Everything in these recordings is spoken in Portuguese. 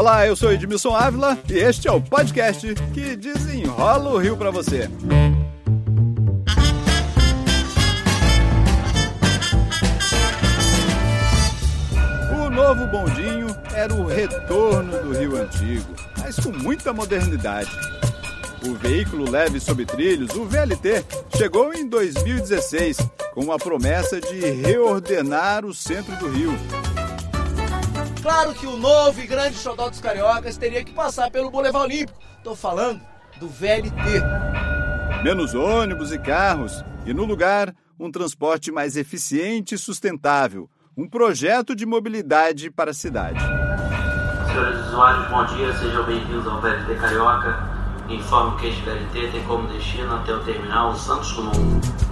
Olá, eu sou Edmilson Ávila e este é o podcast que desenrola o Rio para você. O novo bondinho era o retorno do Rio Antigo, mas com muita modernidade. O veículo leve sob trilhos, o VLT, chegou em 2016 com a promessa de reordenar o centro do Rio. Claro que o novo e grande xodó dos cariocas teria que passar pelo Boulevard Olímpico. Tô falando do VLT. Menos ônibus e carros, e no lugar, um transporte mais eficiente e sustentável. Um projeto de mobilidade para a cidade. Senhores usuários, bom dia, sejam bem-vindos ao VLT Carioca. Informo que este VLT tem como destino até o terminal Santos Dumont.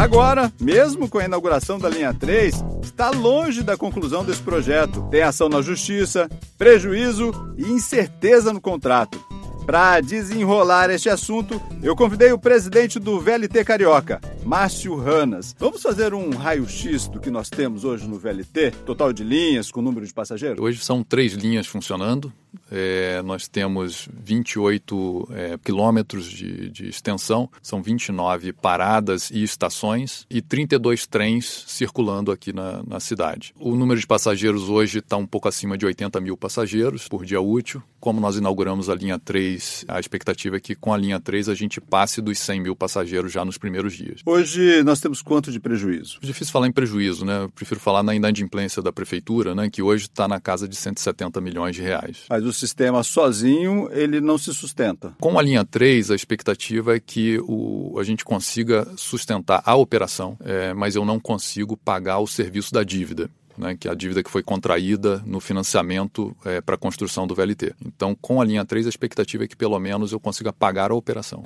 Agora, mesmo com a inauguração da linha 3, está longe da conclusão desse projeto. Tem ação na justiça, prejuízo e incerteza no contrato. Para desenrolar este assunto, eu convidei o presidente do VLT Carioca, Márcio Ranas. Vamos fazer um raio-x do que nós temos hoje no VLT? Total de linhas com número de passageiros? Hoje são três linhas funcionando. É, nós temos 28 é, quilômetros de, de, extensão, são 29 paradas e estações e 32 trens circulando aqui na, na cidade. O número de passageiros hoje está um pouco acima de 80 mil passageiros por dia útil. Como nós inauguramos a linha 3, a expectativa é que com a linha 3 a gente passe dos 100 mil passageiros já nos primeiros dias. Hoje nós temos quanto de prejuízo? É difícil falar em prejuízo, né? Eu prefiro falar na inadimplência da prefeitura, né? que hoje está na casa de 170 milhões de reais. Mas o sistema sozinho, ele não se sustenta. Com a linha 3, a expectativa é que o, a gente consiga sustentar a operação, é, mas eu não consigo pagar o serviço da dívida. Né, que é a dívida que foi contraída no financiamento é, para a construção do VLT. Então, com a linha 3, a expectativa é que pelo menos eu consiga pagar a operação.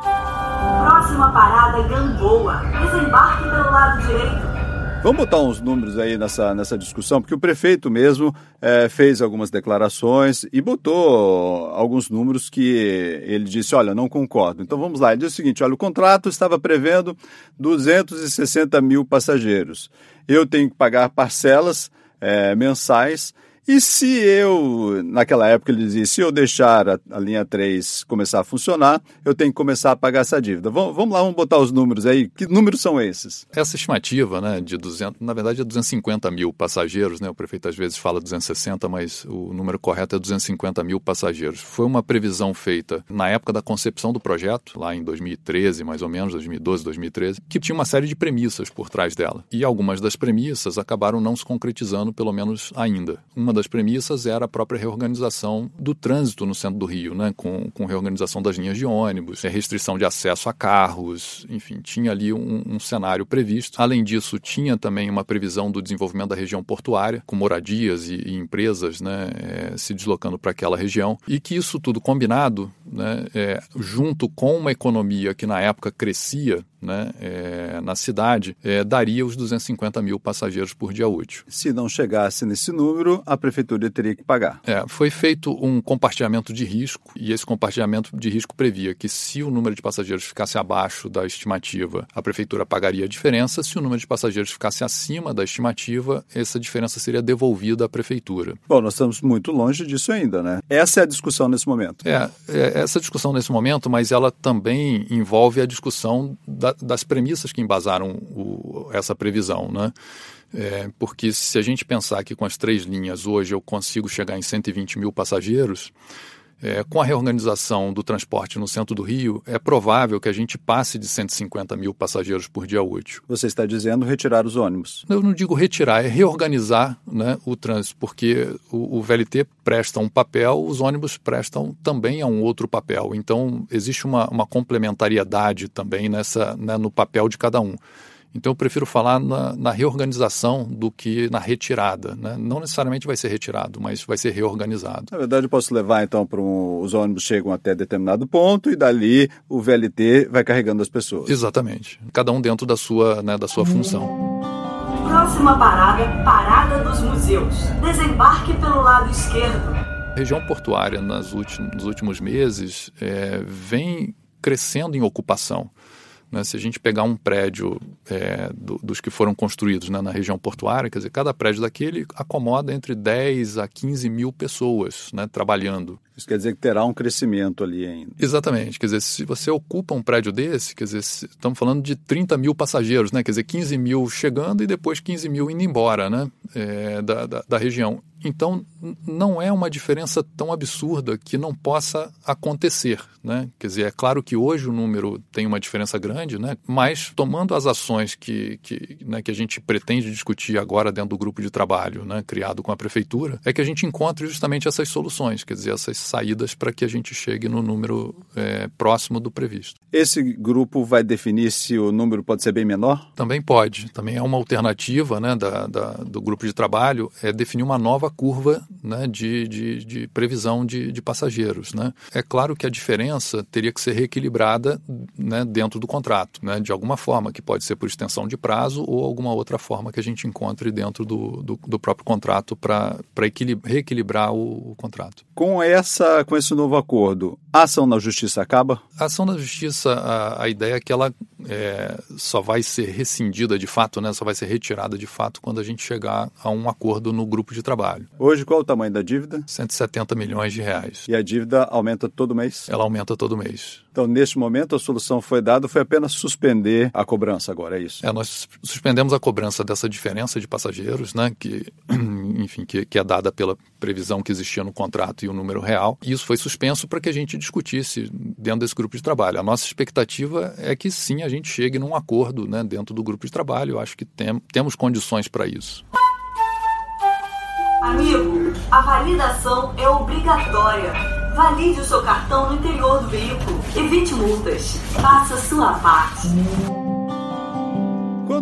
Próxima parada Gamboa. Desembarque pelo lado direito. Vamos botar uns números aí nessa, nessa discussão, porque o prefeito mesmo é, fez algumas declarações e botou alguns números que ele disse, olha, não concordo. Então vamos lá, ele disse o seguinte, olha, o contrato estava prevendo 260 mil passageiros. Eu tenho que pagar parcelas é, mensais e se eu, naquela época ele dizia, se eu deixar a, a, linha 3 começar a funcionar, eu tenho que começar a pagar essa dívida. Vamos, vamos lá, vamos botar os números aí. Que números são esses? Essa estimativa, né, de 200, na verdade é 250 mil passageiros, né, o prefeito às vezes fala 260, mas o número correto é 250 mil passageiros. Foi uma previsão feita na época da concepção do projeto, lá em 2013, mais ou menos, 2012, 2013, que tinha uma série de premissas por trás dela. E algumas das premissas acabaram não se concretizando, pelo menos ainda. Uma uma das premissas era a própria reorganização do trânsito no centro do Rio, né? com, com reorganização das linhas de ônibus, restrição de acesso a carros, enfim, tinha ali um, um cenário previsto. Além disso, tinha também uma previsão do desenvolvimento da região portuária, com moradias e, e empresas né? É, se deslocando para aquela região, e que isso tudo combinado, né? É, junto com uma economia que na época crescia né, é, na cidade, é, daria os 250 mil passageiros por dia útil. Se não chegasse nesse número, a prefeitura teria que pagar. É, foi feito um compartilhamento de risco e esse compartilhamento de risco previa que se o número de passageiros ficasse abaixo da estimativa, a prefeitura pagaria a diferença. Se o número de passageiros ficasse acima da estimativa, essa diferença seria devolvida à prefeitura. Bom, nós estamos muito longe disso ainda, né? Essa é a discussão nesse momento. É, é essa discussão nesse momento, mas ela também envolve a discussão da, das premissas que embasaram o, essa previsão, né? É, porque se a gente pensar que com as três linhas hoje eu consigo chegar em 120 mil passageiros, é, com a reorganização do transporte no centro do Rio, é provável que a gente passe de 150 mil passageiros por dia útil. Você está dizendo retirar os ônibus? Eu não digo retirar, é reorganizar né, o trânsito, porque o, o VLT presta um papel, os ônibus prestam também a um outro papel. Então, existe uma, uma complementariedade também nessa, né, no papel de cada um. Então eu prefiro falar na, na reorganização do que na retirada. Né? Não necessariamente vai ser retirado, mas vai ser reorganizado. Na verdade, eu posso levar então para um, os ônibus chegam até determinado ponto e dali o VLT vai carregando as pessoas. Exatamente. Cada um dentro da sua, né, da sua função. Próxima parada, Parada dos Museus. Desembarque pelo lado esquerdo. A região portuária nas últimos, nos últimos meses é, vem crescendo em ocupação. Né? Se a gente pegar um prédio é, do, dos que foram construídos né, na região portuária, quer dizer, cada prédio daquele acomoda entre 10 a 15 mil pessoas né, trabalhando. Isso quer dizer que terá um crescimento ali ainda. Exatamente. Quer dizer, se você ocupa um prédio desse, quer dizer, estamos falando de 30 mil passageiros, né? Quer dizer, 15 mil chegando e depois 15 mil indo embora, né? É, da, da, da região. Então, não é uma diferença tão absurda que não possa acontecer. Né? Quer dizer, é claro que hoje o número tem uma diferença grande, né? mas tomando as ações que, que, né, que a gente pretende discutir agora dentro do grupo de trabalho né, criado com a prefeitura, é que a gente encontre justamente essas soluções, quer dizer, essas saídas para que a gente chegue no número é, próximo do previsto. Esse grupo vai definir se o número pode ser bem menor? Também pode. Também é uma alternativa né, da, da do grupo de trabalho, é definir uma nova curva né, de, de, de, previsão de, de passageiros. Né? É claro que a diferença teria que ser reequilibrada né, dentro do contrato, né, de alguma forma, que pode ser por extensão de prazo ou alguma outra forma que a gente encontre dentro do, do, do próprio contrato para reequilibrar o, o, contrato. Com, essa, com esse novo acordo, a ação na justiça acaba? A ação na justiça, a, a ideia é que ela é, só vai ser rescindida de fato, né, só vai ser retirada de fato quando a gente chegar a um acordo no grupo de trabalho. Hoje, qual o tamanho da dívida? 170 milhões de reais. E a dívida aumenta todo mês? Ela aumenta todo mês. Então, neste momento, a solução foi dada, foi apenas suspender a cobrança agora, é isso? É, nós suspendemos a cobrança dessa diferença de passageiros, né, que, enfim, que, que é dada pela previsão que existia no contrato e o número real. E isso foi suspenso para que a gente discutisse dentro desse grupo de trabalho. A nossa expectativa é que sim, a gente chegue num acordo né, dentro do grupo de trabalho. Eu acho que tem, temos condições para isso. Amigo, a validação é obrigatória. Valide o seu cartão no interior do veículo. Evite multas. Faça sua parte.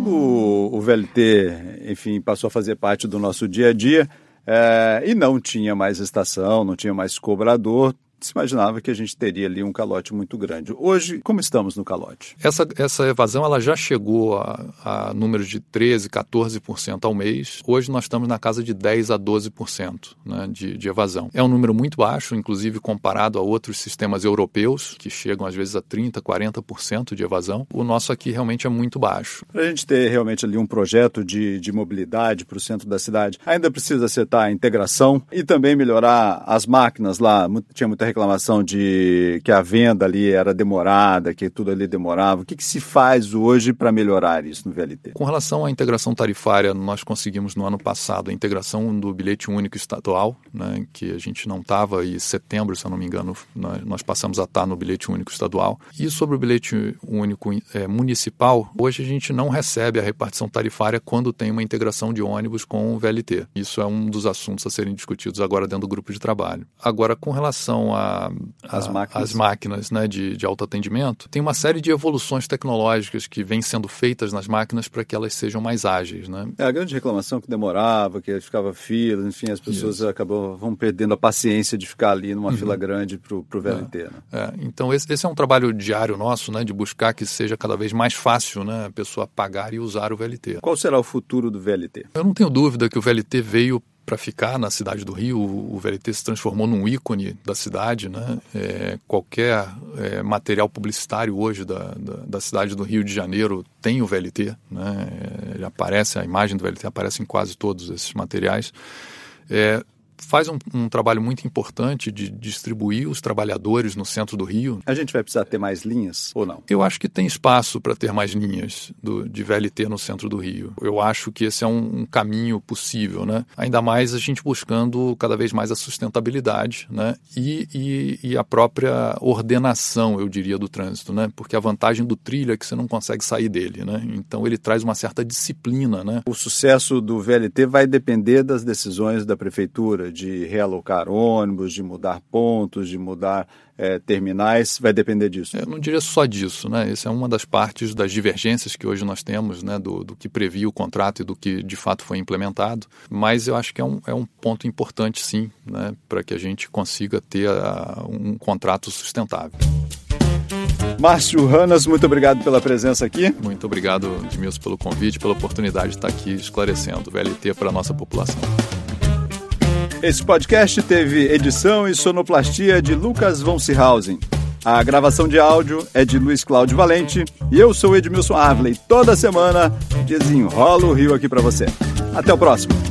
Quando o VLT, enfim, passou a fazer parte do nosso dia a dia é, e não tinha mais estação, não tinha mais cobrador, se imaginava que a gente teria ali um calote muito grande. Hoje, como estamos no calote? Essa, essa evasão ela já chegou a, a números de 13%, 14% ao mês. Hoje nós estamos na casa de 10% a 12% né, de, de evasão. É um número muito baixo, inclusive comparado a outros sistemas europeus, que chegam às vezes a 30%, 40% de evasão. O nosso aqui realmente é muito baixo. Para a gente ter realmente ali um projeto de, de mobilidade para o centro da cidade, ainda precisa acertar a integração e também melhorar as máquinas lá. Tinha muita reclamação de que a venda ali era demorada, que tudo ali demorava. O que, que se faz hoje para melhorar isso no VLT? Com relação à integração tarifária, nós conseguimos no ano passado a integração do bilhete único estadual, né, que a gente não estava em setembro, se eu não me engano, nós passamos a estar no bilhete único estadual. E sobre o bilhete único é, municipal, hoje a gente não recebe a repartição tarifária quando tem uma integração de ônibus com o VLT. Isso é um dos assuntos a serem discutidos agora dentro do grupo de trabalho. Agora, com relação a a, as máquinas, as máquinas né, de, de autoatendimento, tem uma série de evoluções tecnológicas que vêm sendo feitas nas máquinas para que elas sejam mais ágeis. Né? É a grande reclamação que demorava, que ficava fila, enfim, as pessoas Isso. acabavam perdendo a paciência de ficar ali numa uhum. fila grande para o VLT. É. Né? É. Então, esse, esse, é um trabalho diário nosso, né, de buscar que seja cada vez mais fácil né, a pessoa pagar e usar o VLT. Qual será o futuro do VLT? Eu não tenho dúvida que o VLT veio para ficar na cidade do Rio. O VLT se transformou num ícone da cidade. Né? É, qualquer é, material publicitário hoje da, da, da, cidade do Rio de Janeiro tem o VLT. Né? É, aparece, a imagem do VLT aparece em quase todos esses materiais. Faz um, um, trabalho muito importante de distribuir os trabalhadores no centro do Rio. A gente vai precisar ter mais linhas ou não? Eu acho que tem espaço para ter mais linhas do, de VLT no centro do Rio. Eu acho que esse é um, um, caminho possível, né? Ainda mais a gente buscando cada vez mais a sustentabilidade, né? E, e, e a própria ordenação, eu diria, do trânsito, né? Porque a vantagem do trilho é que você não consegue sair dele, né? Então ele traz uma certa disciplina, né? O sucesso do VLT vai depender das decisões da prefeitura de realocar ônibus, de mudar pontos, de mudar é, terminais, vai depender disso? Eu não diria só disso, né? Essa é uma das partes das divergências que hoje nós temos, né? Do, do que previa o contrato e do que de fato foi implementado. Mas eu acho que é um, é um ponto importante, sim, né? Para que a gente consiga ter a, um contrato sustentável. Márcio Ranas, muito obrigado pela presença aqui. Muito obrigado, Edmilson, pelo convite, pela oportunidade de estar aqui esclarecendo o VLT para a nossa população. Esse podcast teve edição e sonoplastia de Lucas von Seehausen. A gravação de áudio é de Luiz Cláudio Valente e eu sou Edmilson Arley. Toda semana desenrola o Rio aqui para você. Até o próximo.